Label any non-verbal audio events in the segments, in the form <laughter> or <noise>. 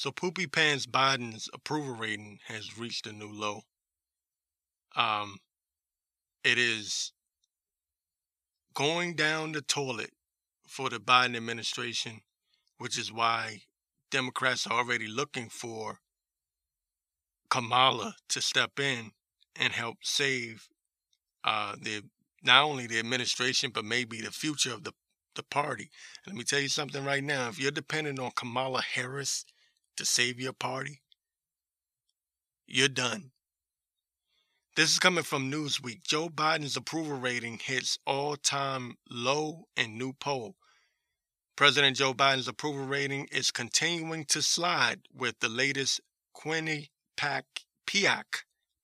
So Poopy Pants Biden's approval rating has reached a new low. Um, it is going down the toilet for the Biden administration, which is why Democrats are already looking for Kamala to step in and help save uh, the not only the administration but maybe the future of the the party. Let me tell you something right now: if you're dependent on Kamala Harris to save your party, you're done. This is coming from Newsweek. Joe Biden's approval rating hits all-time low in new poll. President Joe Biden's approval rating is continuing to slide with the latest Quinnipiac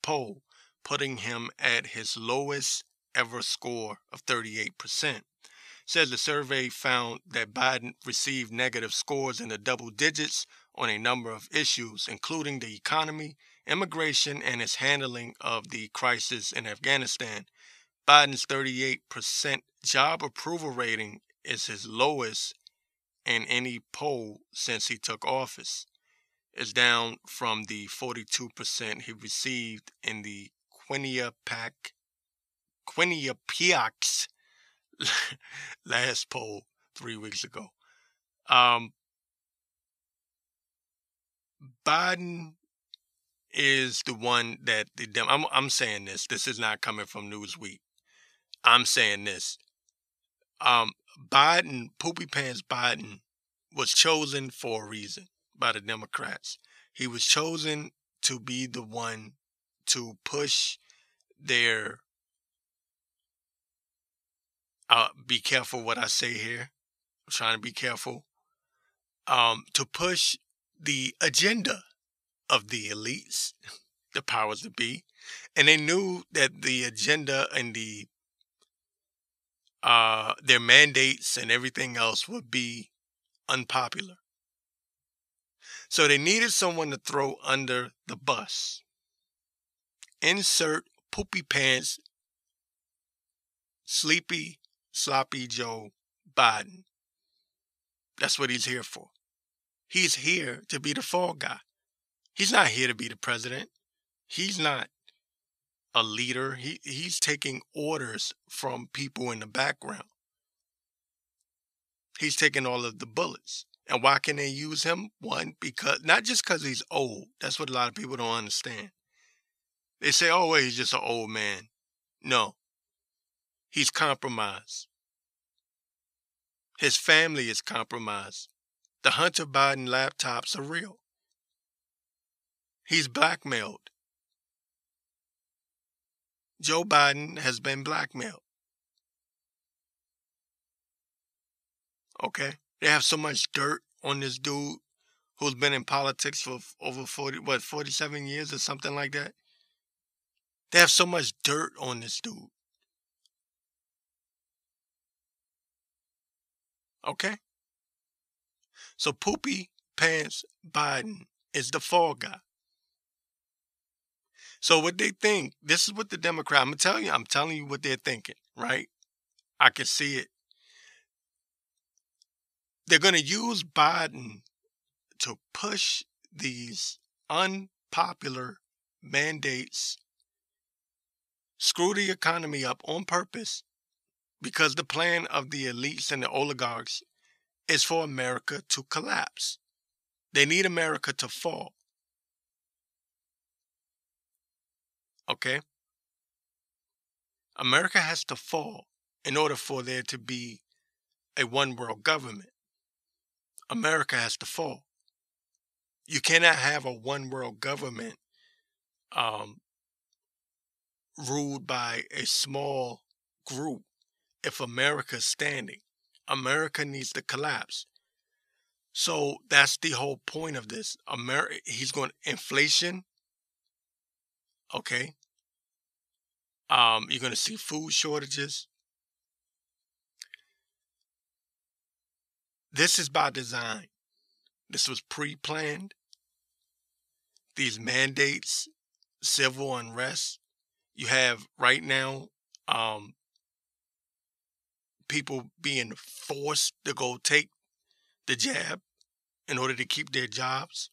poll, putting him at his lowest ever score of 38%. Says the survey found that Biden received negative scores in the double digits on a number of issues, including the economy, immigration, and his handling of the crisis in Afghanistan. Biden's 38% job approval rating is his lowest in any poll since he took office. It's down from the 42% he received in the Quinnipiac, Quinnipiac's <laughs> last poll three weeks ago. Um, Biden is the one that the Dem- I'm I'm saying this. This is not coming from Newsweek. I'm saying this. Um, Biden, Poopy Pants Biden, was chosen for a reason by the Democrats. He was chosen to be the one to push their. Uh, be careful what I say here. I'm trying to be careful. Um, to push the agenda of the elites, <laughs> the powers that be, and they knew that the agenda and the uh, their mandates and everything else would be unpopular. So they needed someone to throw under the bus. Insert poopy pants, sleepy, sloppy Joe Biden. That's what he's here for. He's here to be the fall guy. He's not here to be the president. He's not a leader. He he's taking orders from people in the background. He's taking all of the bullets. And why can they use him? One, because not just because he's old. That's what a lot of people don't understand. They say, oh, well, he's just an old man. No. He's compromised. His family is compromised. The Hunter Biden laptops are real. He's blackmailed. Joe Biden has been blackmailed. Okay? They have so much dirt on this dude who's been in politics for over 40, what, 47 years or something like that. They have so much dirt on this dude. Okay? So Poopy Pants Biden is the fall guy. So what they think, this is what the Democrat, I'm telling you, I'm telling you what they're thinking, right? I can see it. They're going to use Biden to push these unpopular mandates, screw the economy up on purpose, because the plan of the elites and the oligarchs is for America to collapse. They need America to fall. Okay? America has to fall in order for there to be a one world government. America has to fall. You cannot have a one world government um, ruled by a small group if America's standing. America needs to collapse. So that's the whole point of this. America, he's going inflation Okay. Um, you're going to see food shortages. This is by design. This was pre planned. These mandates, civil unrest. You have right now um, people being forced to go take the jab in order to keep their jobs.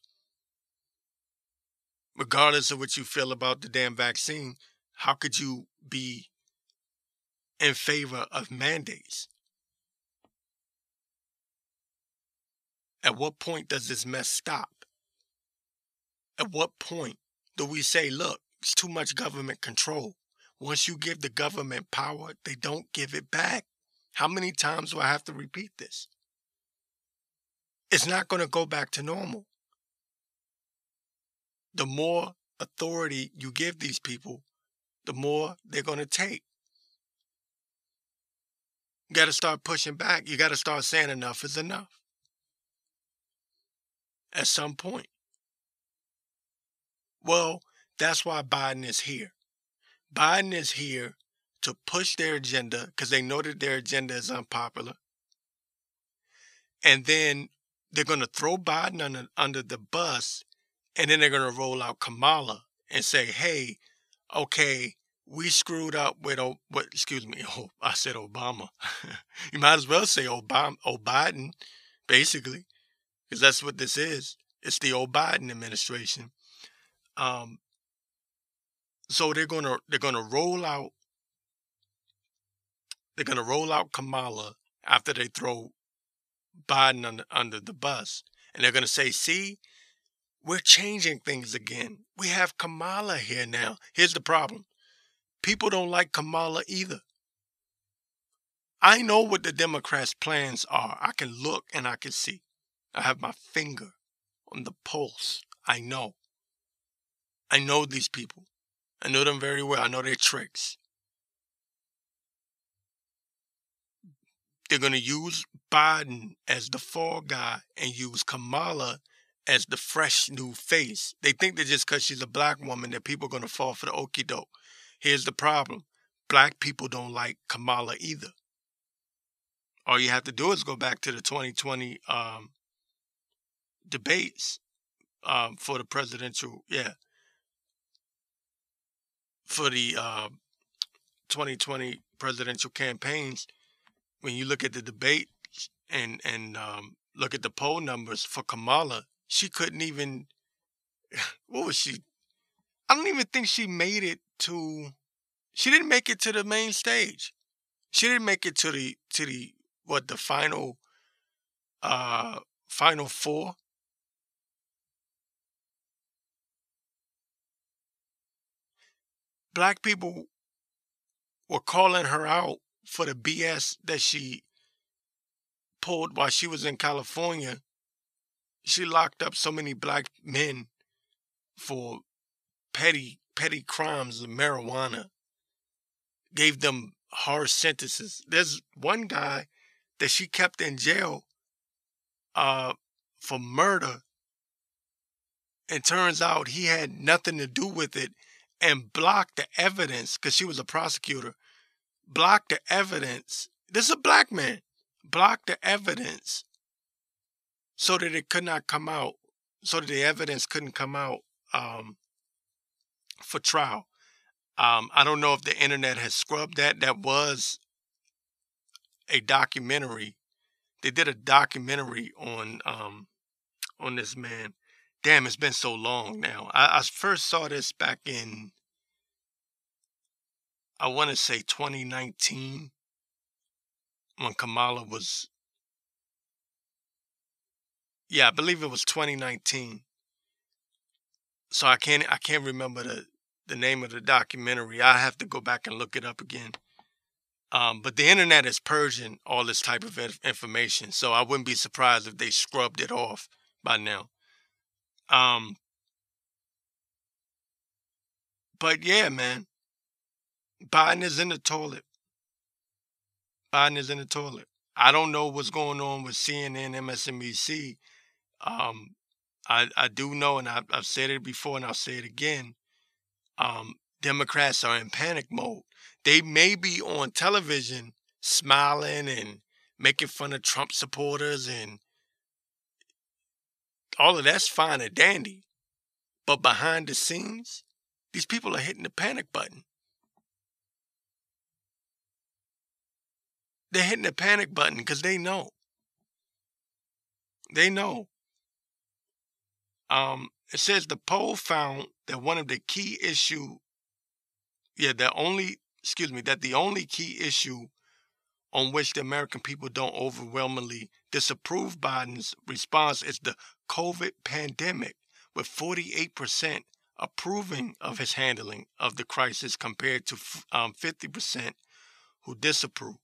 regardless of what you feel about the damn vaccine, how could you be in favor of mandates? At what point does this mess stop? At what point do we say, look, it's too much government control? Once you give the government power, they don't give it back. How many times do I have to repeat this? It's not going to go back to normal. The more authority you give these people, the more they're going to take. You got to start pushing back. You got to start saying enough is enough at some point. Well, that's why Biden is here. Biden is here to push their agenda because they know that their agenda is unpopular. And then they're going to throw Biden under, under the bus and then they're going to roll out Kamala and say, hey, okay, we screwed up with, what, excuse me, <laughs> oh, I said Obama. <laughs> you might as well say Obama, oh, Biden, basically, because that's what this is. It's the old Biden administration. Um, so they're gonna they're gonna roll out they're gonna roll out Kamala after they throw Biden under, under the bus, and they're gonna say, "See, we're changing things again. We have Kamala here now. Here's the problem: people don't like Kamala either. I know what the Democrats' plans are. I can look and I can see. I have my finger on the pulse. I know. I know these people. I know them very well. I know their tricks. They're going to use Biden as the fall guy and use Kamala as the fresh new face. They think that just because she's a black woman that people are going to fall for the okey doke. Here's the problem. Black people don't like Kamala either. All you have to do is go back to the 2020 um, debates um, for the presidential, yeah, for the uh, 2020 presidential campaigns, when you look at the debate and and um, look at the poll numbers for Kamala, she couldn't even. <sighs> What was she? I don't even think she made it to. She didn't make it to the main stage. She didn't make it to the to the what the final uh final four black people were calling her out for the BS that she pulled while she was in California. She locked up so many black men for petty petty crimes of marijuana. Gave them harsh sentences. There's one guy that she kept in jail uh, for murder. And turns out he had nothing to do with it and blocked the evidence because she was a prosecutor. Block the evidence. This is a black man. Block the evidence so that it could not come out, so that the evidence couldn't come out um, for trial. Um, I don't know if the internet has scrubbed that. That was a documentary. They did a documentary on um, on this man damn, it's been so long now. I, I first saw this back in, I want to say 2019, when Kamala was, yeah, I believe it was 2019. So I can't, I can't remember the, the name of the documentary. I have to go back and look it up again. Um, but the internet is purging all this type of information, so I wouldn't be surprised if they scrubbed it off by now. Um, but yeah, man, Biden is in the toilet. Biden is in the toilet. I don't know what's going on with CNN, MSNBC. Um, I I do know, and I've, I've said it before, and I'll say it again. Um, Democrats are in panic mode. They may be on television smiling and making fun of Trump supporters and all of that's fine and dandy. But behind the scenes, these people are hitting the panic button. They're hitting the panic button because they know. They know. Um, it says the poll found that one of the key issue, yeah, the only, excuse me, that the only key issue on which the American people don't overwhelmingly disapprove Biden's response is the COVID pandemic, with 48% approving of his handling of the crisis compared to um, 50% who disapprove.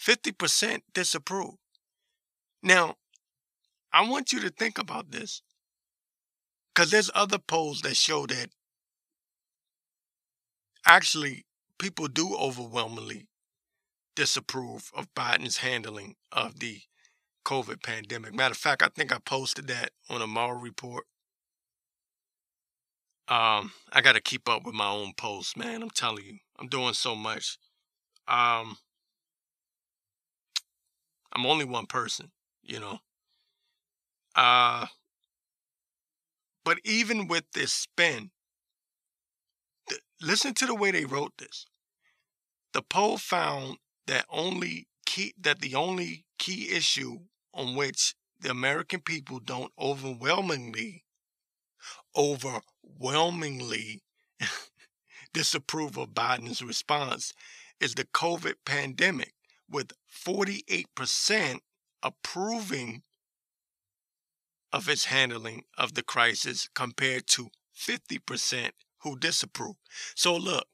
Fifty percent disapprove. Now, I want you to think about this because there's other polls that show that actually people do overwhelmingly disapprove of Biden's handling of the COVID pandemic. Matter of fact, I think I posted that on a Mar report. Um, I got to keep up with my own posts, man. I'm telling you, I'm doing so much. Um, I'm only one person, you know. Uh, but even with this spin, listen to the way they wrote this. The poll found that only key that the only key issue on which the American people don't overwhelmingly overwhelmingly <laughs> disapprove of Biden's response is the COVID pandemic, with 48% approving of its handling of the crisis compared to 50% who disapprove. So look,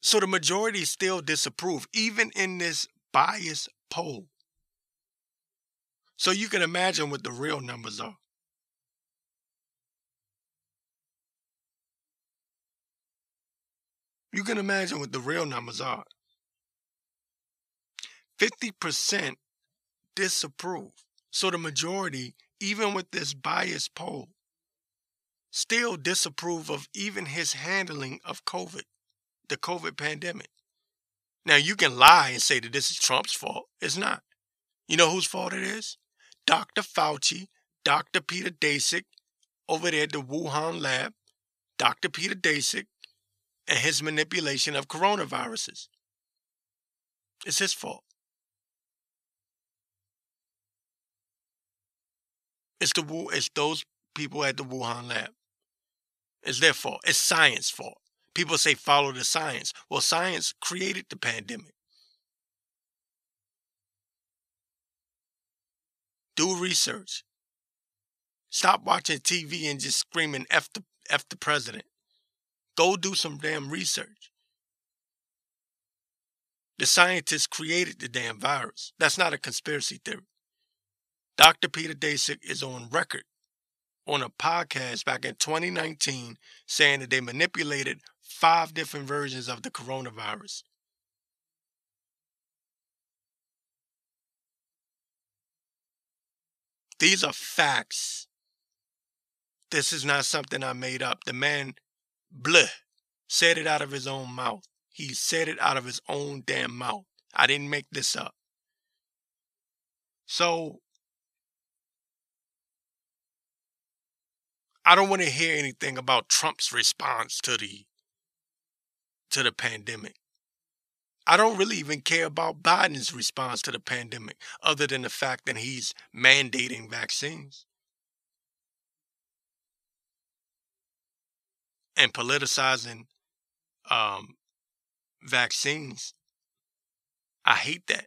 so the majority still disapprove, even in this bias poll. So you can imagine what the real numbers are. You can imagine what the real numbers are. 50% disapprove. So the majority, even with this biased poll, still disapprove of even his handling of COVID, the COVID pandemic. Now, you can lie and say that this is Trump's fault. It's not. You know whose fault it is? Dr. Fauci, Dr. Peter Daszak, over there at the Wuhan lab, Dr. Peter Daszak, and his manipulation of coronaviruses. It's his fault. It's the Wu. it's those people at the Wuhan lab. It's their fault. It's science fault. People say follow the science. Well, science created the pandemic. Do research. Stop watching TV and just screaming F the, F the president. Go do some damn research. The scientists created the damn virus. That's not a conspiracy theory. Dr. Peter Daszak is on record on a podcast back in 2019 saying that they manipulated five different versions of the coronavirus. These are facts. This is not something I made up. The man, bleh, said it out of his own mouth. He said it out of his own damn mouth. I didn't make this up. So I don't want to hear anything about Trump's response to the to the pandemic. I don't really even care about Biden's response to the pandemic, other than the fact that he's mandating vaccines and politicizing um, vaccines. I hate that.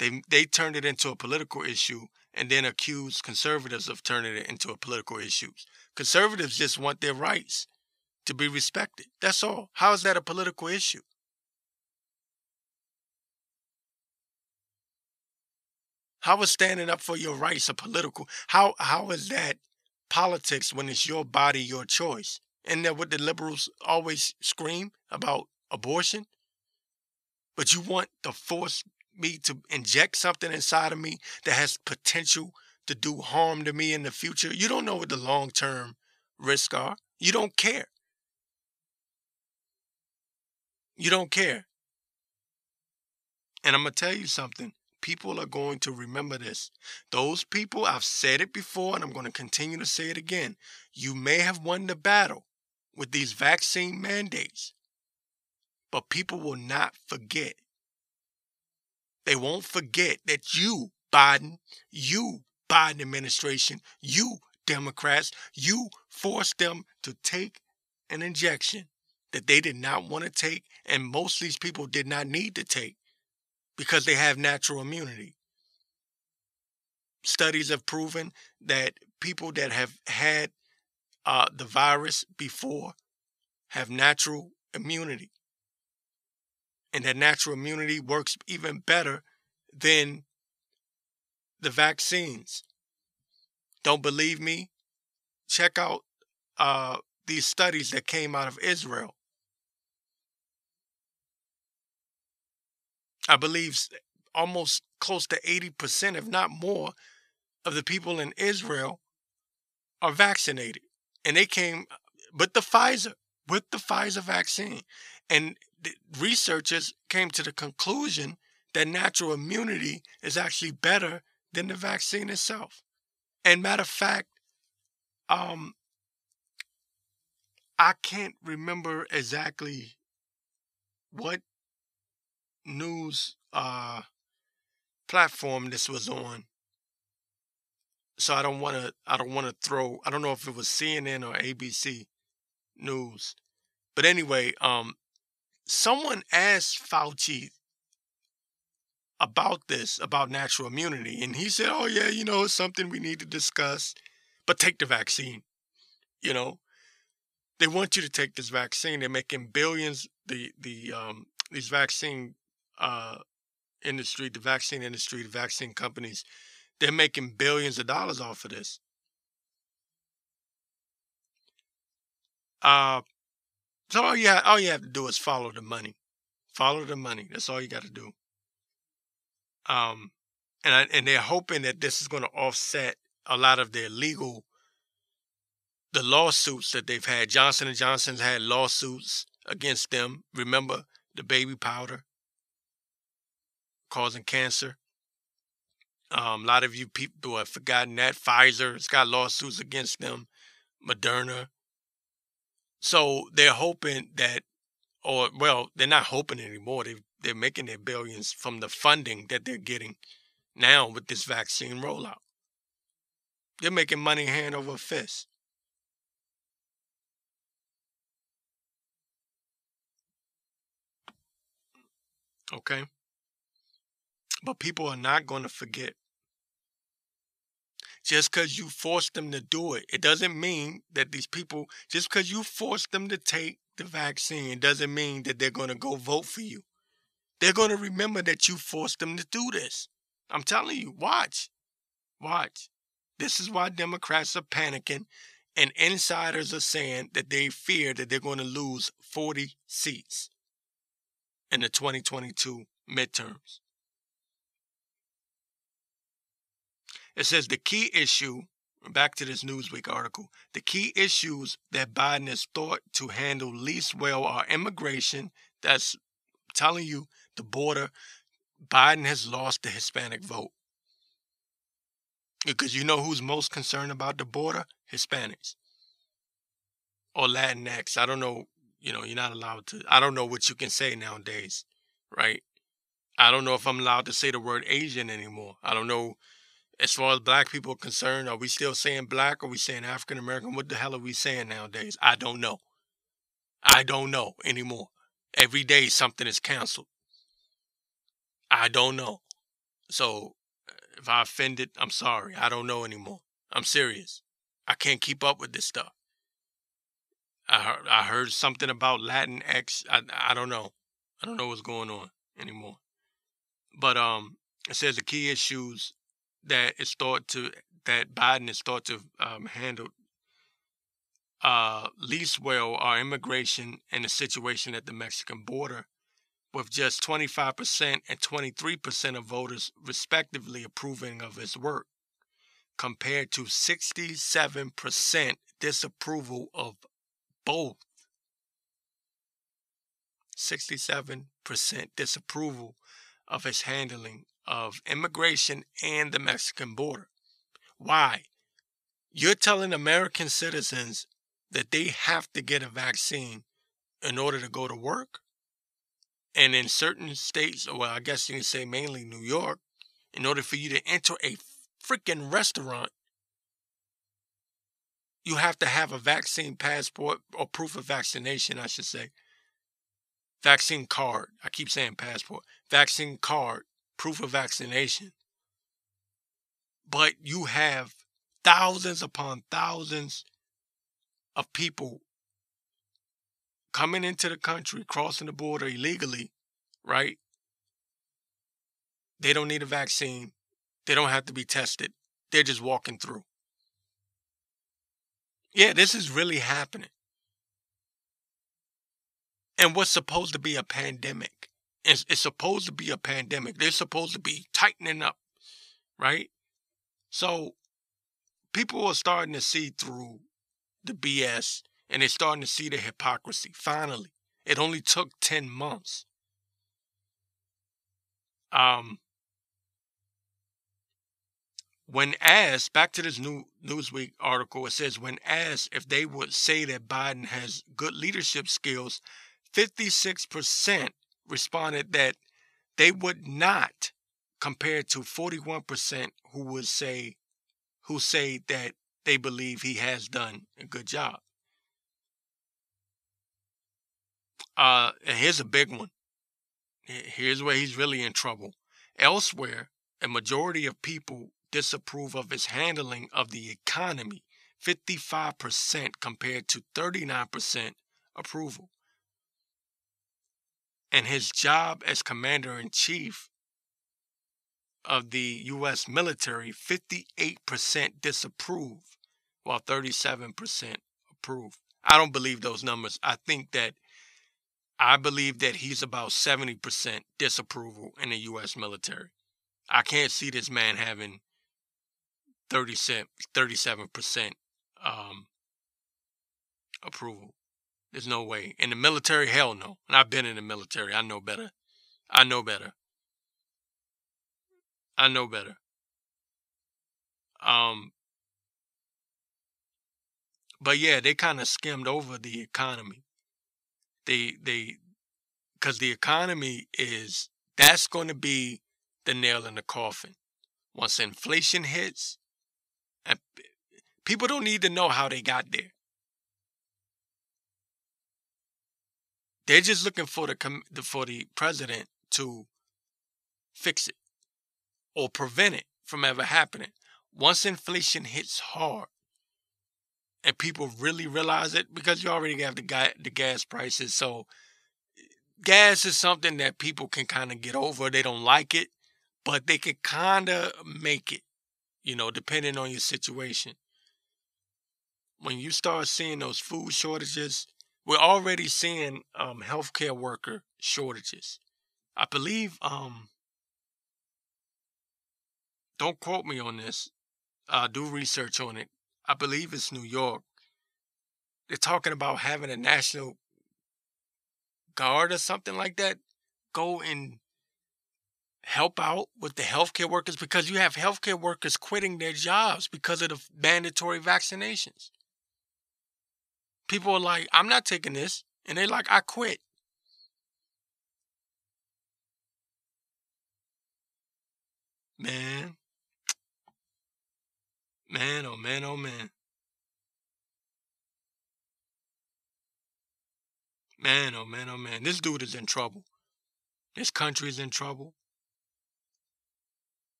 They they turned it into a political issue and then accuse conservatives of turning it into a political issue. Conservatives just want their rights to be respected. That's all. How is that a political issue? How is standing up for your rights a political? How how is that politics when it's your body, your choice? And that what the liberals always scream about abortion? But you want to force me to inject something inside of me that has potential to do harm to me in the future, you don't know what the long term risks are. You don't care. You don't care. And I'm going to tell you something. People are going to remember this. Those people, I've said it before and I'm going to continue to say it again. You may have won the battle with these vaccine mandates, but people will not forget They won't forget that you, Biden, you, Biden administration, you, Democrats, you forced them to take an injection that they did not want to take, and most of these people did not need to take because they have natural immunity. Studies have proven that people that have had uh, the virus before have natural immunity. And that natural immunity works even better than the vaccines. Don't believe me? Check out uh, these studies that came out of Israel. I believe almost close to 80%, if not more, of the people in Israel are vaccinated. And they came with the Pfizer, with the Pfizer vaccine. And researchers came to the conclusion that natural immunity is actually better than the vaccine itself. And matter of fact, um, I can't remember exactly what news uh, platform this was on. So I don't want to. I don't want to throw. I don't know if it was CNN or ABC News, but anyway, um, someone asked Fauci about this, about natural immunity, and he said, "Oh yeah, you know, it's something we need to discuss, but take the vaccine." You know, they want you to take this vaccine. They're making billions. The the um, these vaccine uh, industry, the vaccine industry, the vaccine companies, they're making billions of dollars off of this. Uh, so all you have, all you have to do is follow the money. Follow the money. That's all you got to do. Um, and I, and they're hoping that this is going to offset a lot of their legal the lawsuits that they've had. Johnson and Johnson's had lawsuits against them. Remember the baby powder causing cancer. Um, a lot of you people have forgotten that Pfizer's got lawsuits against them, Moderna. So they're hoping that, or well, they're not hoping anymore. They they're making their billions from the funding that they're getting now with this vaccine rollout. They're making money hand over fist. Okay? But people are not going to forget. Just because you force them to do it, it doesn't mean that these people, just because you force them to take the vaccine, doesn't mean that they're going to go vote for you. They're going to remember that you forced them to do this. I'm telling you, watch. Watch. This is why Democrats are panicking and insiders are saying that they fear that they're going to lose 40 seats in the 2022 midterms. It says the key issue, back to this Newsweek article, the key issues that Biden is thought to handle least well are immigration. That's telling you the border. Biden has lost the Hispanic vote. Because you know who's most concerned about the border? Hispanics or Latinx. I don't know. You know, you're not allowed to. I don't know what you can say nowadays, right? I don't know if I'm allowed to say the word Asian anymore. I don't know as far as black people are concerned, are we still saying black? Are we saying African American? What the hell are we saying nowadays? I don't know. I don't know anymore. Every day something is canceled. I don't know. So if I offended, I'm sorry. I don't know anymore. I'm serious. I can't keep up with this stuff. I heard, I heard something about Latin X. I, I don't know. I don't know what's going on anymore. But um, it says the key issues that is thought to that Biden is thought to um, handle uh, least well are immigration and the situation at the Mexican border, with just 25% and 23% of voters respectively approving of his work, compared to 67% disapproval of both. 67% disapproval of his handling of immigration and the Mexican border. Why? You're telling American citizens that they have to get a vaccine in order to go to work? And in certain states, well, I guess you can say mainly New York, in order for you to enter a freaking restaurant, you have to have a vaccine passport or proof of vaccination, I should say. Vaccine card. I keep saying passport. Vaccine card, proof of vaccination. But you have thousands upon thousands of people coming into the country, crossing the border illegally, right? They don't need a vaccine. They don't have to be tested. They're just walking through. Yeah, this is really happening. And what's supposed to be a pandemic? It's, it's supposed to be a pandemic. They're supposed to be tightening up, right? So people are starting to see through the BS and they're starting to see the hypocrisy. Finally, it only took 10 months. Um, when asked, back to this new Newsweek article, it says when asked if they would say that Biden has good leadership skills, 56% responded that they would not, compared to 41% who would say who say that they believe he has done a good job. Uh, and here's a big one. Here's where he's really in trouble. Elsewhere, a majority of people disapprove of his handling of the economy, 55% compared to 39% approval. And his job as commander in chief of the U.S. military, 58% disapprove, while 37% approve. I don't believe those numbers. I think that I believe that he's about 70% disapproval in the U.S. military. I can't see this man having 37% um, approval. There's no way. In the military, hell no. And I've been in the military. I know better. I know better. I know better. Um, but yeah, they kind of skimmed over the economy. They they because the economy is that's going to be the nail in the coffin. Once inflation hits, and people don't need to know how they got there. They're just looking for the for the president to fix it or prevent it from ever happening. Once inflation hits hard and people really realize it, because you already have the, ga- the gas prices, so gas is something that people can kind of get over. They don't like it, but they can kind of make it, you know, depending on your situation. When you start seeing those food shortages, we're already seeing um, healthcare worker shortages. I believe um, don't quote me on this. Uh, do research on it. I believe it's New York. They're talking about having a national guard or something like that go and help out with the healthcare workers because you have healthcare workers quitting their jobs because of the mandatory vaccinations. People are like, I'm not taking this. And they're like, I quit. Man, Man, oh man, oh man. Man, oh man, oh man. This dude is in trouble. This country is in trouble.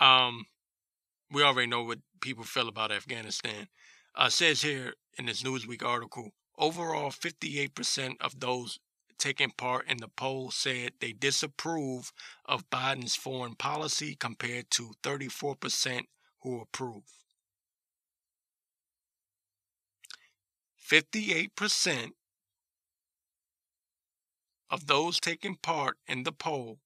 Um, we already know what people feel about Afghanistan. Uh, says here in this Newsweek article, overall, 58% of those taking part in the poll said they disapprove of Biden's foreign policy compared to 34% who approve. 58% of those taking part in the poll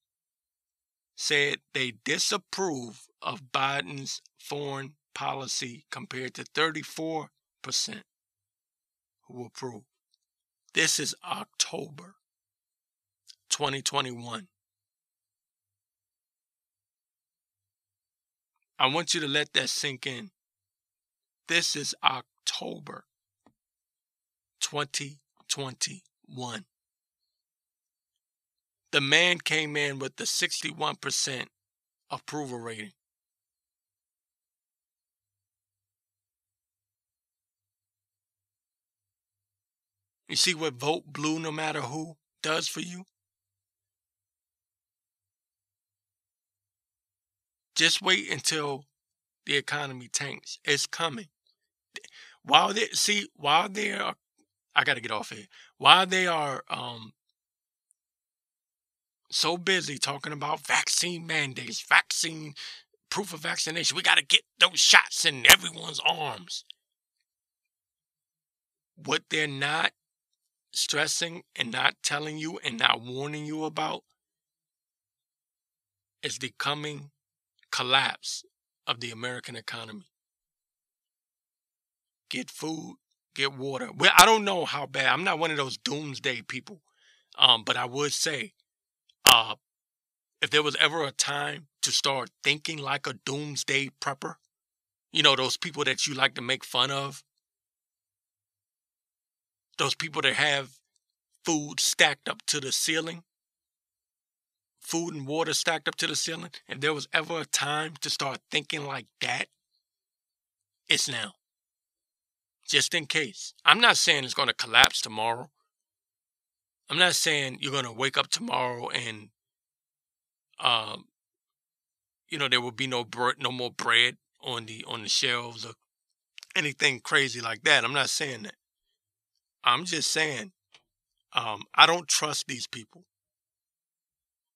said they disapprove of Biden's foreign policy compared to 34% who approve. This is October 2021. I want you to let that sink in. This is October 2021. The man came in with the 61% approval rating. You see what vote blue no matter who does for you? Just wait until the economy tanks. It's coming. While they see, while they are, I got to get off here. While they are um, so busy talking about vaccine mandates, vaccine proof of vaccination, we got to get those shots in everyone's arms. What they're not stressing and not telling you and not warning you about is the coming collapse of the American economy. Get food, get water. Well, I don't know how bad. I'm not one of those doomsday people. Um, but I would say, uh, if there was ever a time to start thinking like a doomsday prepper, you know, those people that you like to make fun of, those people that have food stacked up to the ceiling, food and water stacked up to the ceiling, if there was ever a time to start thinking like that, it's now. Just in case. I'm not saying it's going to collapse tomorrow. I'm not saying you're going to wake up tomorrow and, um, you know, there will be no bread, no more bread on the on the shelves or anything crazy like that. I'm not saying that. I'm just saying, um, I don't trust these people.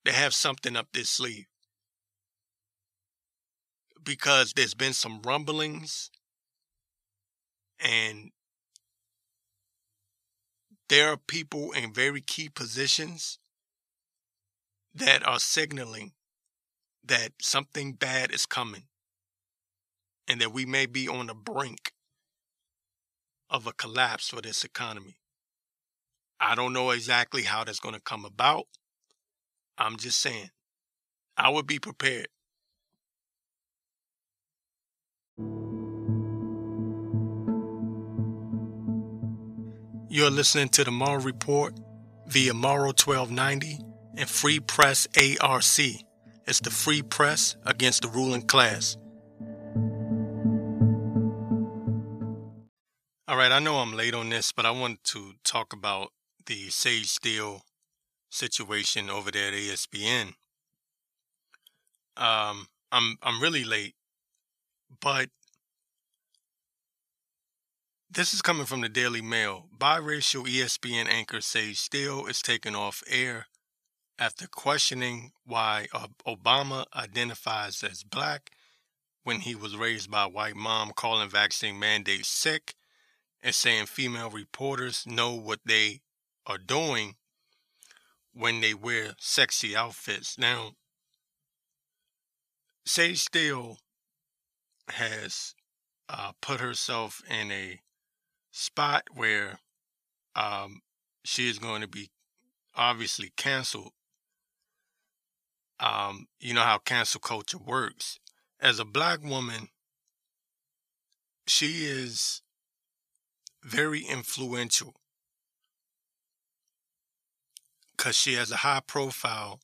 They have something up their sleeve because there's been some rumblings and there are people in very key positions that are signaling that something bad is coming and that we may be on the brink of a collapse for this economy. I don't know exactly how that's going to come about. I'm just saying, I would be prepared. You're listening to the Morrow Report via Morrow 1290 and Free Press ARC. It's the free press against the ruling class. All right, I know I'm late on this, but I want to talk about the Sage Steele situation over there at ESPN. Um, I'm I'm really late, but this is coming from the Daily Mail. Biracial ESPN anchor Sage Steele is taken off air after questioning why Obama identifies as black when he was raised by a white mom, calling vaccine mandates sick and saying female reporters know what they are doing when they wear sexy outfits. Now, Sage Steele has uh, put herself in a spot where um, she is going to be obviously canceled. Um, you know how cancel culture works. As a black woman, she is very influential because she has a high profile.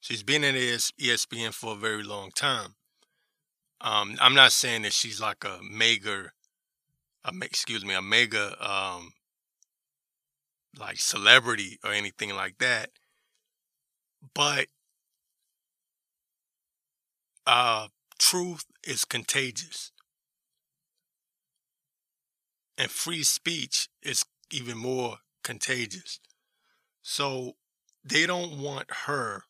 She's been in ESPN for a very long time. Um, I'm not saying that she's like a mega, a, excuse me, a mega um, like celebrity or anything like that. But uh, truth is contagious. And free speech is even more contagious. So they don't want her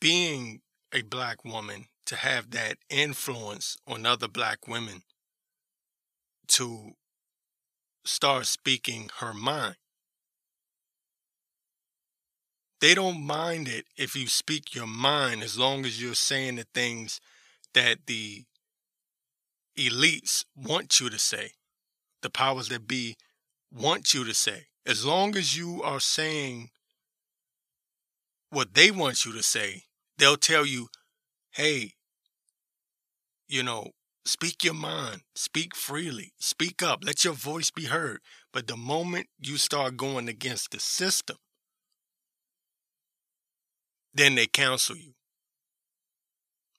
being a black woman to have that influence on other black women to start speaking her mind. They don't mind it if you speak your mind as long as you're saying the things that the elites want you to say, the powers that be want you to say as long as you are saying what they want you to say, they'll tell you, hey, you know, speak your mind, speak freely, speak up, let your voice be heard. But the moment you start going against the system, then they counsel you.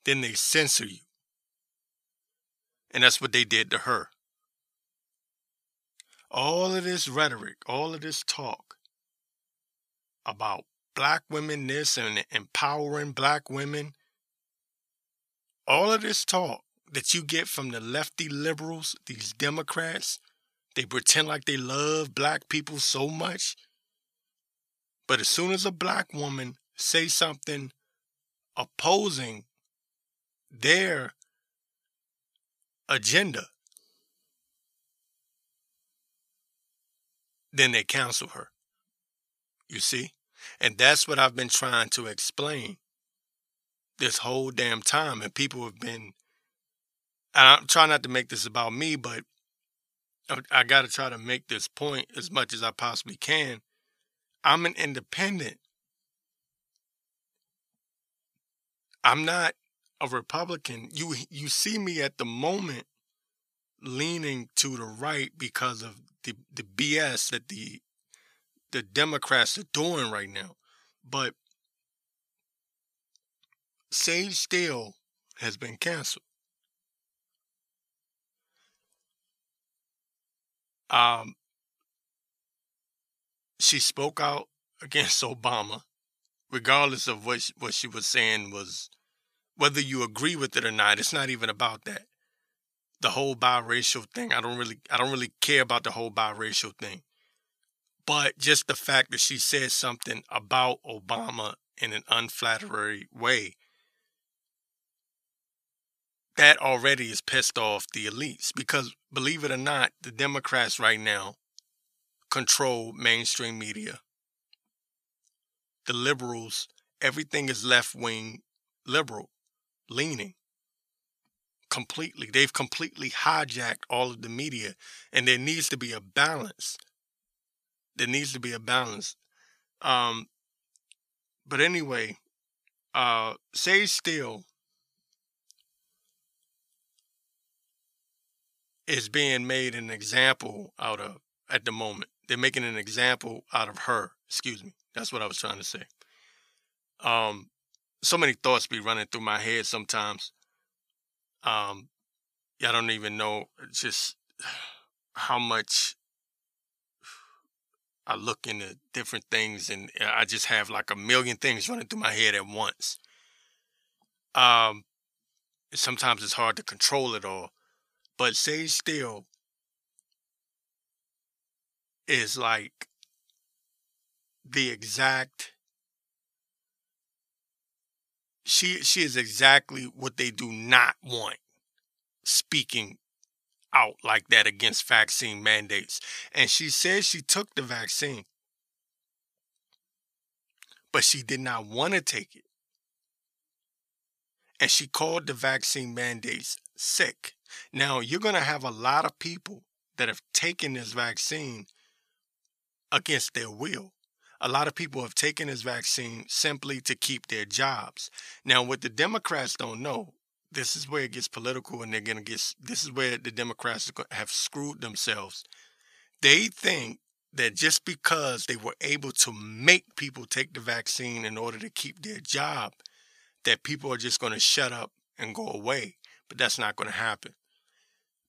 Then they censor you. And that's what they did to her. All of this rhetoric, all of this talk about black women this and empowering black women, all of this talk that you get from the lefty liberals, these Democrats, they pretend like they love black people so much. But as soon as a black woman say something opposing their agenda, then they counsel her. You see? And that's what I've been trying to explain this whole damn time. And people have been, I'm trying not to make this about me, but I, I got to try to make this point as much as I possibly can. I'm an independent. I'm not a Republican. You you see me at the moment leaning to the right because of the the BS that the the Democrats are doing right now. But Sage Steele has been canceled. Um, she spoke out against <laughs> Obama, regardless of what she, what she was saying was whether you agree with it or not. It's not even about that. The whole biracial thing, I don't really I don't really care about the whole biracial thing. But just the fact that she said something about Obama in an unflattering way, that already is pissed off the elites. Because believe it or not, the Democrats right now control mainstream media. The liberals, everything is left wing liberal leaning completely. They've completely hijacked all of the media, and there needs to be a balance there needs to be a balance. Um, but anyway, uh, Sage Steele is being made an example out of at the moment. They're making an example out of her. Excuse me. That's what I was trying to say. Um, so many thoughts be running through my head sometimes. Um, I don't even know just how much I look into different things and I just have like a million things running through my head at once. Um, sometimes it's hard to control it all, but Sage Steele is like the exact. She she is exactly what they do not want. Speaking out like that against vaccine mandates. And she says she took the vaccine, but she did not want to take it. And she called the vaccine mandates sick. Now, you're going to have a lot of people that have taken this vaccine against their will. A lot of people have taken this vaccine simply to keep their jobs. Now, what the Democrats don't know this is where it gets political and they're going to get this is where the democrats have screwed themselves. They think that just because they were able to make people take the vaccine in order to keep their job that people are just going to shut up and go away but that's not going to happen.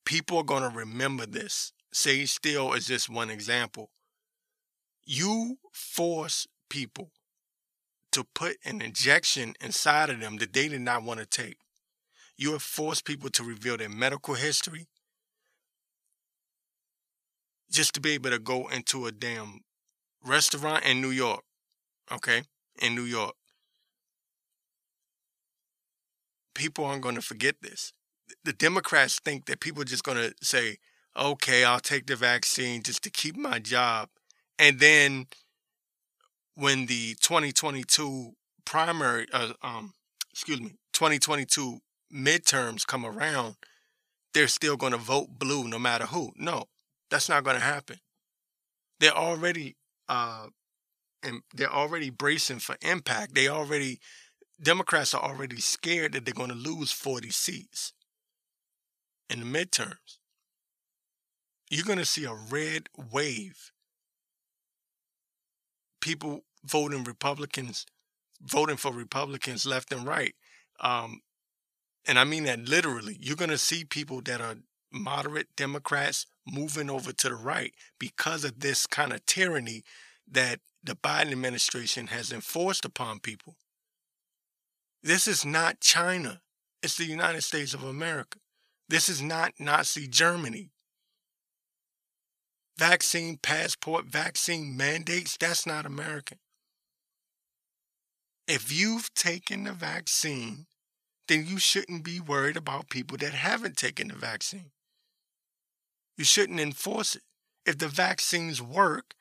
People are going to remember this. Sage Steele is just one example you force people to put an injection inside of them that they did not want to take you have forced people to reveal their medical history just to be able to go into a damn restaurant in New York. Okay? In New York. People aren't going to forget this. The Democrats think that people are just going to say, okay, I'll take the vaccine just to keep my job. And then when the 2022 primary, uh, um, excuse me, 2022 midterms come around, they're still going to vote blue no matter who. No, that's not going to happen. They're already uh, and they're already bracing for impact. They already Democrats are already scared that they're going to lose 40 seats in the midterms. you're going to see a red wave. People voting Republicans, voting for Republicans left and right. Um, and I mean that literally. You're going to see people that are moderate Democrats moving over to the right because of this kind of tyranny that the Biden administration has enforced upon people. This is not China. It's the United States of America. This is not Nazi Germany. Vaccine passport, vaccine mandates, that's not American. If you've taken the vaccine, then you shouldn't be worried about people that haven't taken the vaccine. You shouldn't enforce it. If the vaccines work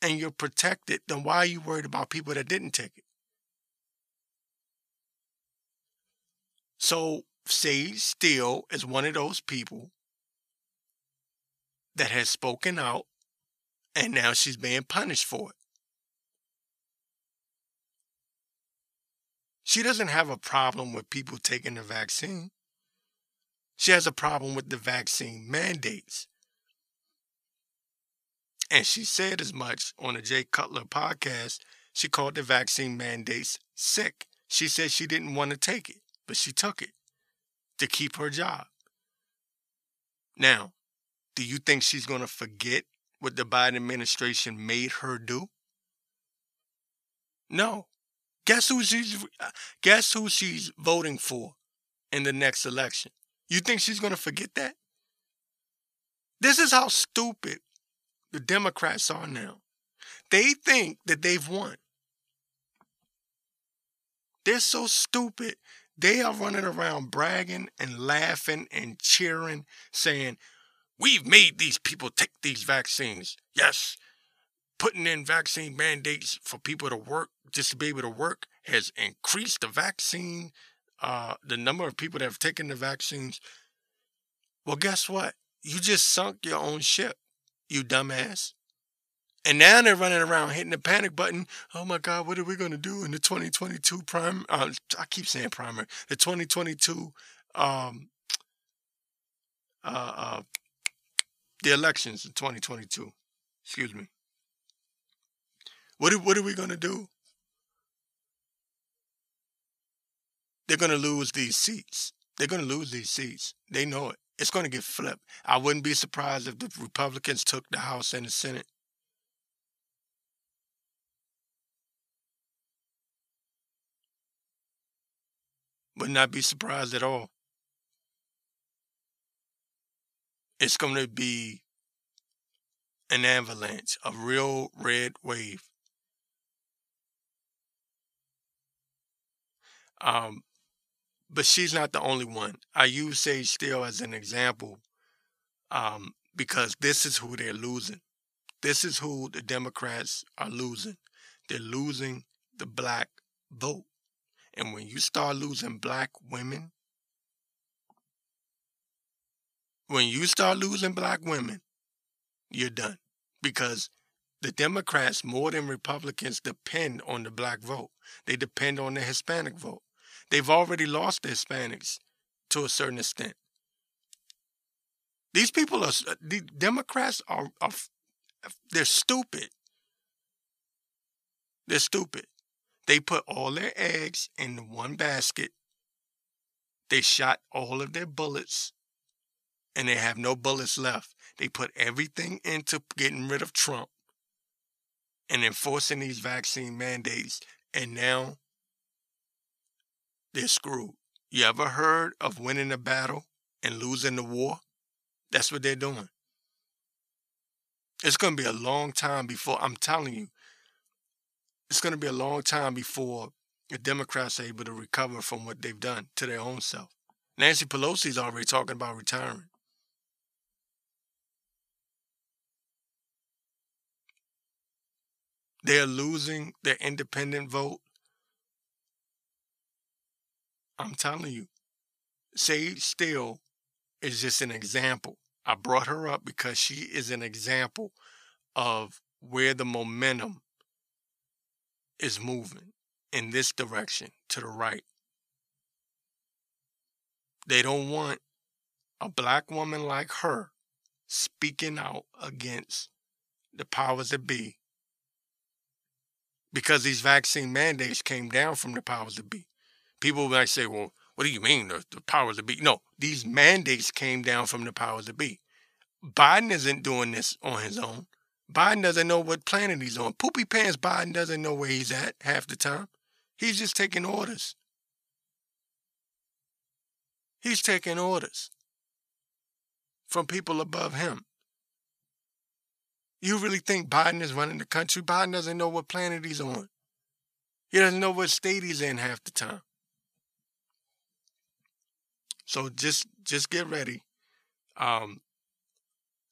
and you're protected, then why are you worried about people that didn't take it? So, Sage Steele is one of those people that has spoken out and now she's being punished for it. She doesn't have a problem with people taking the vaccine. She has a problem with the vaccine mandates. And she said as much on the Jay Cutler podcast. She called the vaccine mandates sick. She said she didn't want to take it, but she took it to keep her job. Now, do you think she's going to forget what the Biden administration made her do? No. Guess who she's uh, guess who she's voting for in the next election? You think she's going to forget that? This is how stupid the Democrats are now. They think that they've won. They're so stupid. They are running around bragging and laughing and cheering, saying, We've made these people take these vaccines. Yes, putting in vaccine mandates for people to work, just to be able to work, has increased the vaccine uh, the number of people that have taken the vaccines. Well, guess what? You just sunk your own ship, you dumbass. And now they're running around hitting the panic button. Oh my God, what are we going to do in the 2022 prime? Uh, I keep saying primary. The 2022, um, uh, uh, the elections in 2022. Excuse me. What are, what are we going to do? they're going to lose these seats. They're going to lose these seats. They know it. It's going to get flipped. I wouldn't be surprised if the Republicans took the House and the Senate. Would not be surprised at all. It's going to be an avalanche, a real red wave. Um, but she's not the only one. I use Sage Steele as an example um, because this is who they're losing. This is who the Democrats are losing. They're losing the black vote. And when you start losing black women, when you start losing black women, you're done. Because the Democrats, more than Republicans, depend on the black vote. They depend on the Hispanic vote. They've already lost the Hispanics to a certain extent. These people are, uh, the Democrats are, are they're stupid. They're stupid. They put all their eggs in one basket. They shot all of their bullets and they have no bullets left. They put everything into getting rid of Trump and enforcing these vaccine mandates. And now they're screwed. You ever heard of winning a battle and losing the war? That's what they're doing. It's going to be a long time before, I'm telling you, it's going to be a long time before the Democrats are able to recover from what they've done to their own self. Nancy Pelosi's already talking about retiring. They're losing their independent vote I'm telling you, Sage Steele is just an example. I brought her up because she is an example of where the momentum is moving in this direction to the right. They don't want a black woman like her speaking out against the powers that be because these vaccine mandates came down from the powers that be. People might say, well, what do you mean the, the powers that be? No, these mandates came down from the powers that be. Biden isn't doing this on his own. Biden doesn't know what planet he's on. Poopy Pants Biden doesn't know where he's at half the time. He's just taking orders. He's taking orders from people above him. You really think Biden is running the country? Biden doesn't know what planet he's on. He doesn't know what state he's in half the time. So just just get ready. Um,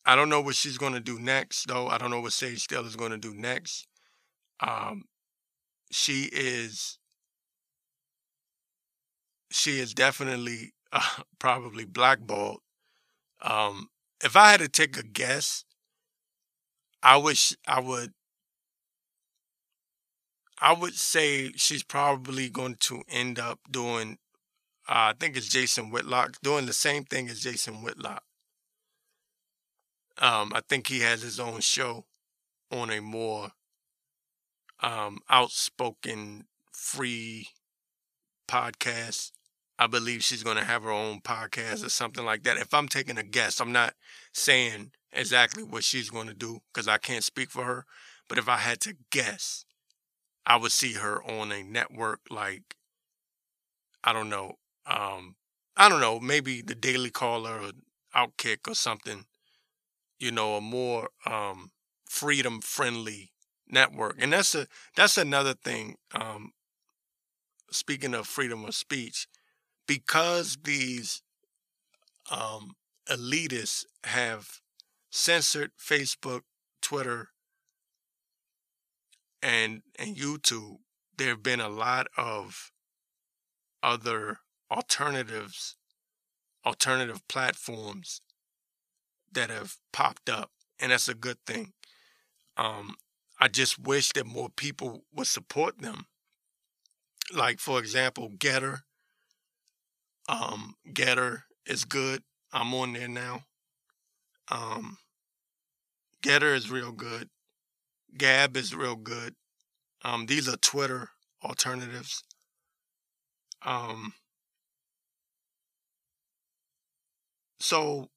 I don't know what she's going to do next, though. I don't know what Sage Steele is going to do next. Um, she is she is definitely uh, <laughs> probably blackballed. Um, if I had to take a guess, I wish I would I would say she's probably going to end up doing uh, I think it's Jason Whitlock doing the same thing as Jason Whitlock. Um, I think he has his own show on a more um, outspoken, free podcast. I believe she's going to have her own podcast or something like that. If I'm taking a guess, I'm not saying exactly what she's going to do because I can't speak for her. But if I had to guess, I would see her on a network like, I don't know, um, I don't know, maybe the Daily Caller or Outkick or something you know, a more um, freedom friendly network. And that's a that's another thing. Um, speaking of freedom of speech, because these um, elitists have censored Facebook, Twitter, and and YouTube, there have been a lot of other alternatives, alternative platforms that have popped up, and that's a good thing. Um, I just wish that more people would support them. Like for example, Gettr. Um, Gettr is good. I'm on there now. Um, Gettr is real good. Gab is real good. Um, these are Twitter alternatives. Um, so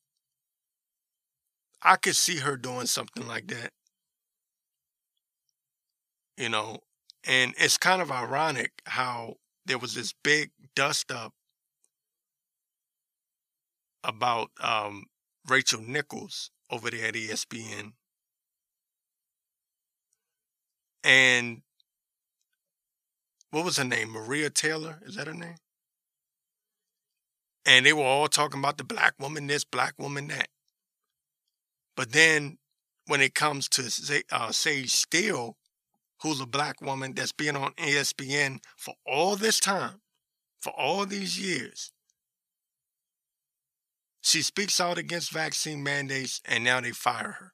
I could see her doing something like that. You know, and it's kind of ironic how there was this big dust up about um, Rachel Nichols over there at ESPN. And what was her name? Maria Taylor? Is that her name? And they were all talking about the black woman this, black woman that. But then when it comes to uh, Sage Steele, who's a black woman that's been on ESPN for all this time, for all these years, she speaks out against vaccine mandates and now they fire her.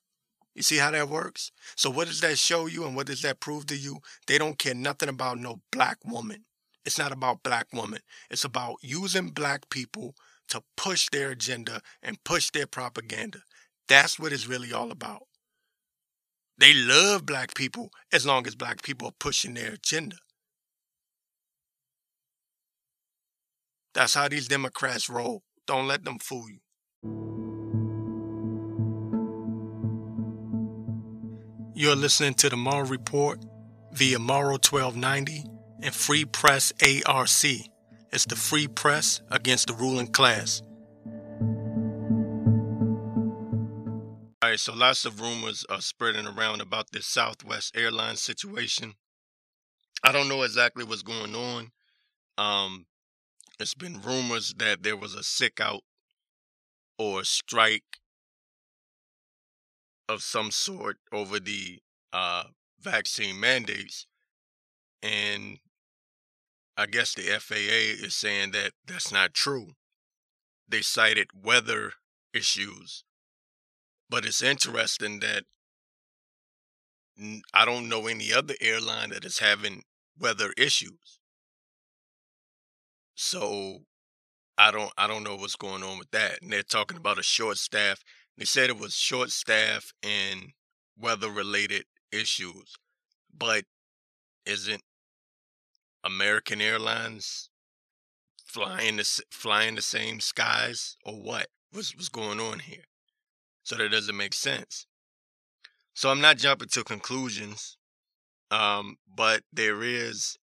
You see how that works? So what does that show you and what does that prove to you? They don't care nothing about no black woman. It's not about black woman. It's about using black people to push their agenda and push their propaganda. That's what it's really all about. They love black people as long as black people are pushing their agenda. That's how these Democrats roll. Don't let them fool you. You're listening to the Morrow Report via Morrow 1290 and Free Press ARC. It's the free press against the ruling class. All right, so lots of rumors are spreading around about this Southwest Airlines situation. I don't know exactly what's going on. Um, it's been rumors that there was a sick out or strike of some sort over the uh, vaccine mandates. And I guess the FAA is saying that that's not true. They cited weather issues but it's interesting that I don't know any other airline that is having weather issues. So I don't I don't know what's going on with that. And they're talking about a short staff. They said it was short staff and weather related issues. But isn't American Airlines flying the flying the same skies or what? What's what's going on here? So that doesn't make sense. So I'm not jumping to conclusions, um, but there is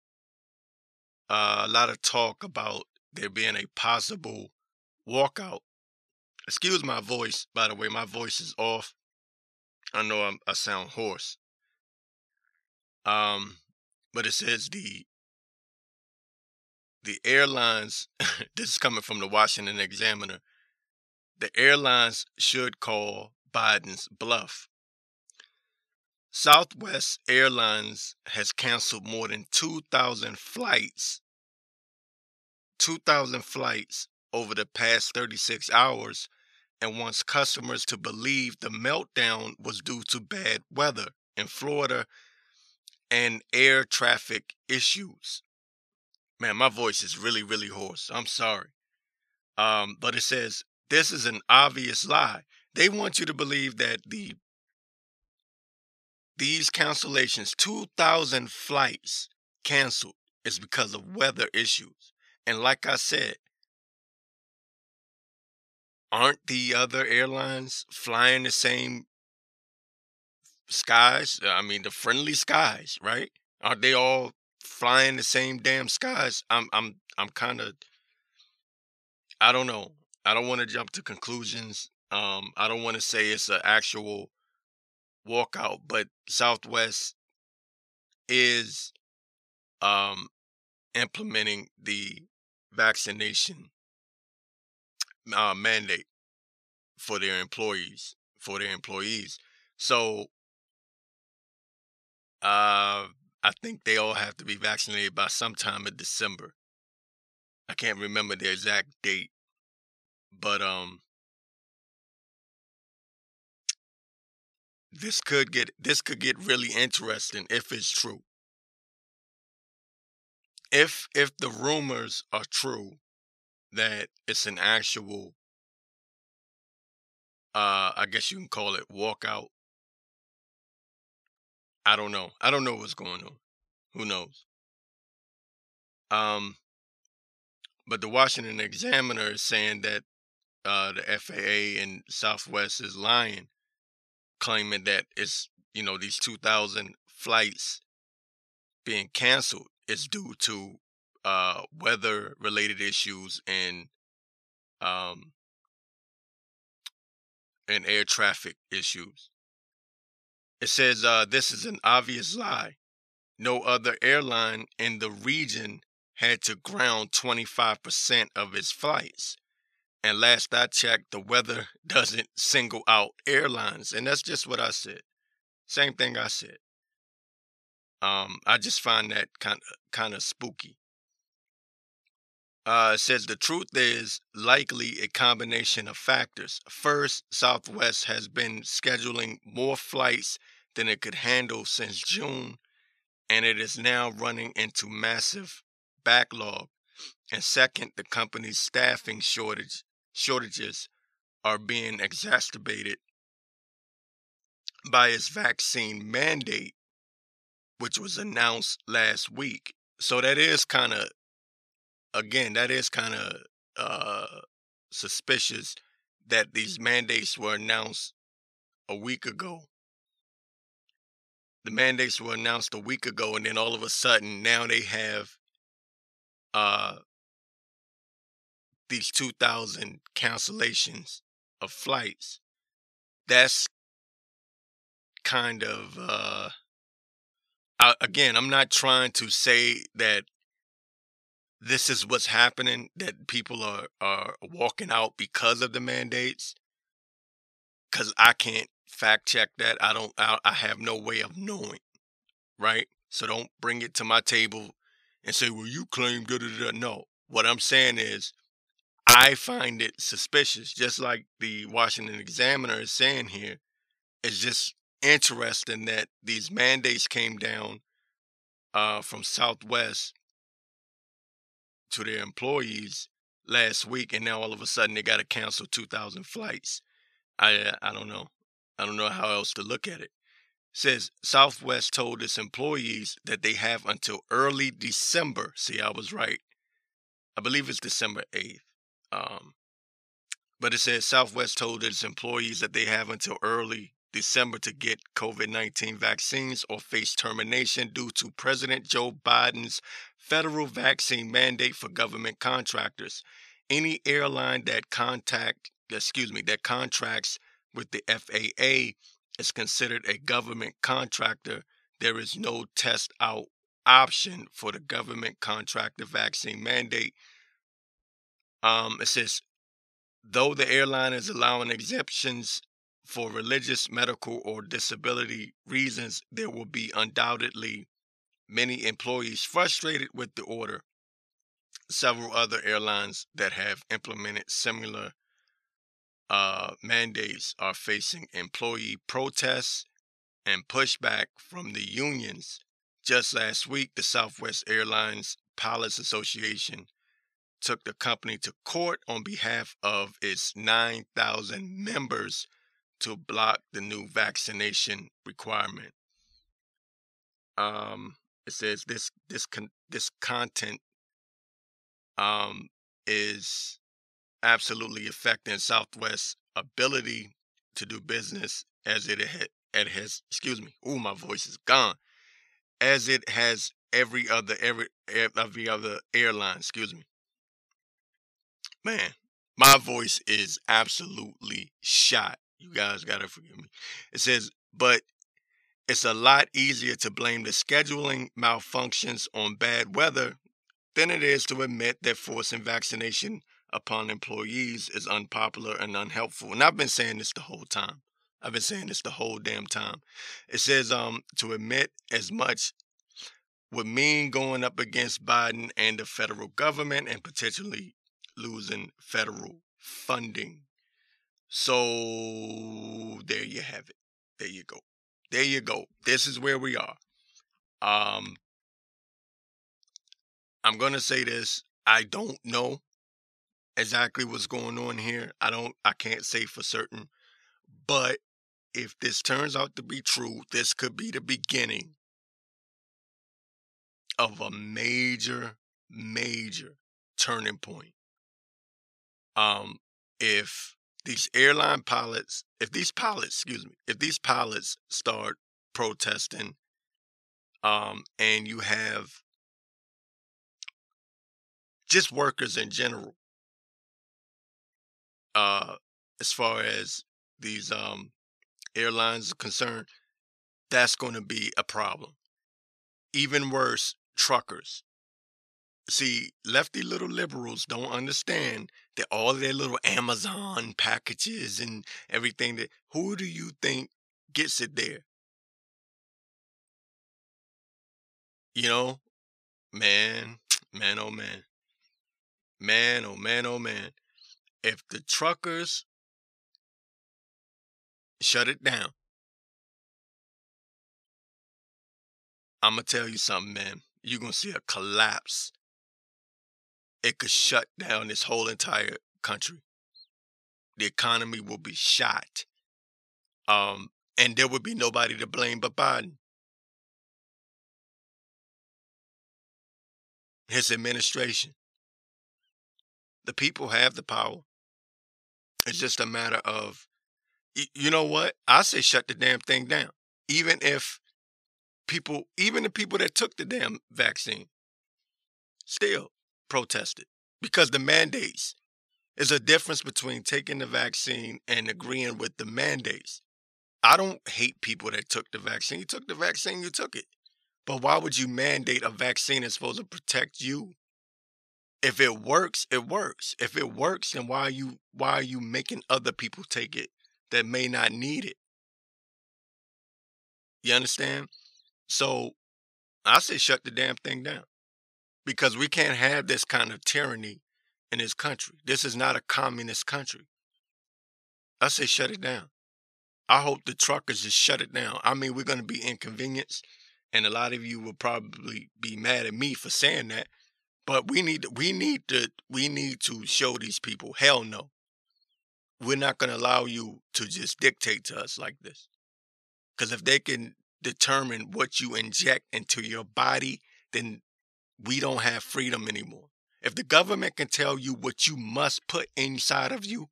a lot of talk about there being a possible walkout. Excuse my voice, by the way. My voice is off. I know I'm, I sound hoarse. Um, but it says the the airlines. <laughs> this is coming from the Washington Examiner. The airlines should call Biden's bluff. Southwest Airlines has canceled more than 2,000 flights 2,000 flights over the past 36 hours and wants customers to believe the meltdown was due to bad weather in Florida and air traffic issues. Man, my voice is really, really hoarse. I'm sorry. Um, but it says this is an obvious lie. They want you to believe that the these cancellations, 2,000 flights canceled, is because of weather issues. And like I said, aren't the other airlines flying the same skies? I mean, the friendly skies, right? Aren't they all flying the same damn skies? I'm I'm I'm kind of I don't know. I don't want to jump to conclusions. Um I don't want to say it's an actual walkout, but Southwest is um implementing the vaccination uh, mandate for their employees for their employees. So uh, I think they all have to be vaccinated by sometime in December. I can't remember the exact date, but um, this could get this could get really interesting if it's true if if the rumors are true that it's an actual uh I guess you can call it walkout. I don't know. I don't know what's going on. Who knows? Um but the Washington Examiner is saying that uh the FAA and Southwest is lying, claiming that it's, you know, these 2000 flights being canceled is due to uh, weather related issues and um, and air traffic issues. It says uh, this is an obvious lie. No other airline in the region had to ground 25% of its flights. And last I checked, the weather <laughs> doesn't single out airlines. And that's just what I said. Same thing I said. Um, I just find that kind of kind of spooky. Uh, says the truth is likely a combination of factors. First, Southwest has been scheduling more flights than it could handle since June, and it is now running into massive backlog. And second, the company's staffing shortage shortages are being exacerbated by its vaccine mandate which was announced last week. So that is kind of, again, that is kind of uh, suspicious that these mandates were announced a week ago. The mandates were announced a week ago, and then all of a sudden, now they have uh, these 2,000 cancellations of flights. That's kind of uh, I, again, I'm not trying to say that this is what's happening, that people are, are walking out because of the mandates, because I can't fact check that. I don't, I, I have no way of knowing, right? So don't bring it to my table and say, well, you claim da da da. No, what I'm saying is, I find it suspicious, just like the Washington Examiner is saying here. It's just interesting that these mandates came down uh, from Southwest to their employees last week, and now all of a sudden they got to cancel 2,000 flights. I I don't know. I don't know how else to look at it. Says Southwest told its employees that they have until early December. See, I was right. I believe it's December 8th. Um, but it says Southwest told its employees that they have until early December to get COVID 19 vaccines or face termination due to President Joe Biden's federal vaccine mandate for government contractors. Any airline that contact, excuse me, that contracts with the FAA is considered a government contractor. There is no test out option for the government contractor vaccine mandate. Um, it says, though the airline is allowing exemptions for religious, medical, or disability reasons, there will be undoubtedly many employees frustrated with the order. Several other airlines that have implemented similar uh, mandates are facing employee protests and pushback from the unions. Just last week, the Southwest Airlines Pilots Association took the company to court on behalf of its 9,000 members to block the new vaccination requirement. Um, it says this this con- this content um, is absolutely affecting Southwest's ability to do business as it, ha- it has. Excuse me. Oh, my voice is gone. As it has every other every every other airline. Excuse me. Man, my voice is absolutely shot. You guys gotta forgive me. It says, but it's a lot easier to blame the scheduling malfunctions on bad weather than it is to admit that forcing vaccination upon employees is unpopular and unhelpful. And I've been saying this the whole time. I've been saying this the whole damn time. It says um to admit as much would mean going up against Biden and the federal government and potentially losing federal funding. So there you have it. There you go. There you go. This is where we are. Um I'm to say this. I don't know exactly what's going on here. I don't I can't say for certain. But if this turns out to be true, this could be the beginning of a major major turning point. Um if these airline pilots, if these pilots, excuse me, if these pilots start protesting, um, and you have just workers in general, uh, as far as these um airlines are concerned, that's going to be a problem. Even worse, truckers. See, lefty little liberals don't understand that all their little Amazon packages and everything that who do you think gets it there? You know, man, <tsk> man, oh man. Man, oh man, oh man. If the truckers shut it down, I'm to tell you something, man. You're to see a collapse it could shut down this whole entire country. The economy will be shot. Um, and there would be nobody to blame but Biden. His administration. The people have the power. It's just a matter of, you know what? I say shut the damn thing down. Even if people, even the people that took the damn vaccine, still, protested because the mandates is a difference between taking the vaccine and agreeing with the mandates. I don't hate people that took the vaccine. You took the vaccine, you took it. But why would you mandate a vaccine that's supposed to protect you? If it works, it works. If it works, then why are you why are you making other people take it that may not need it? You understand? So I say shut the damn thing down because we can't have this kind of tyranny in this country. This is not a communist country. I say shut it down. I hope the truckers just shut it down. I mean, we're going to be inconvenienced, and a lot of you will probably be mad at me for saying that. But we need to, we need to we need to show these people hell no. we're not going to allow you to just dictate to us like this. Because if they can determine what you inject into your body, then we don't have freedom anymore. If the government can tell you what you must put inside of you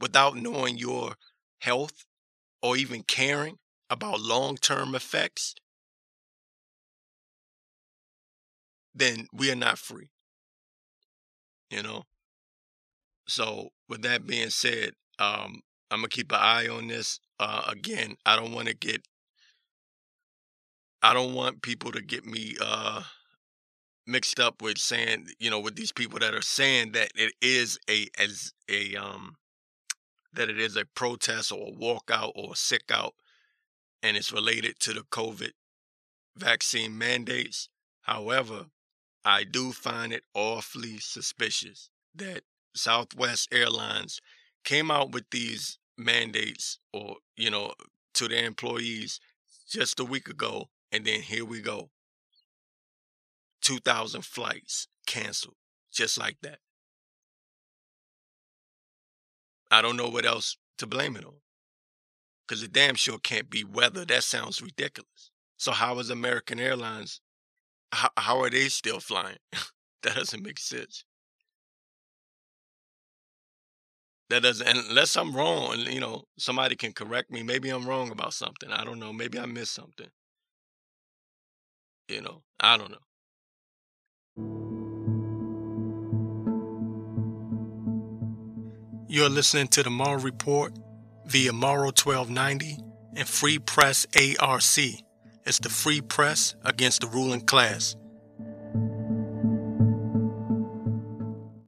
without knowing your health or even caring about long term effects, then we are not free. You know? So, with that being said, um, I'm gonna keep an eye on this. Uh, again, I don't want to get, I don't want people to get me uh, mixed up with saying, you know, with these people that are saying that it is a as a um that it is a protest or a walkout or a sick out, and it's related to the COVID vaccine mandates. However, I do find it awfully suspicious that Southwest Airlines came out with these mandates or, you know, to their employees just a week ago. And then here we go 2,000 flights canceled just like that. I don't know what else to blame it on. Because it damn sure can't be weather. That sounds ridiculous. So, how is American Airlines how, how are they still flying? <laughs> that doesn't make sense. That doesn't, unless I'm wrong, you know, somebody can correct me. Maybe I'm wrong about something. I don't know. Maybe I missed something. You know, I don't know. You're listening to the Morrow Report via Morrow 1290 and Free Press ARC. It's the free press against the ruling class.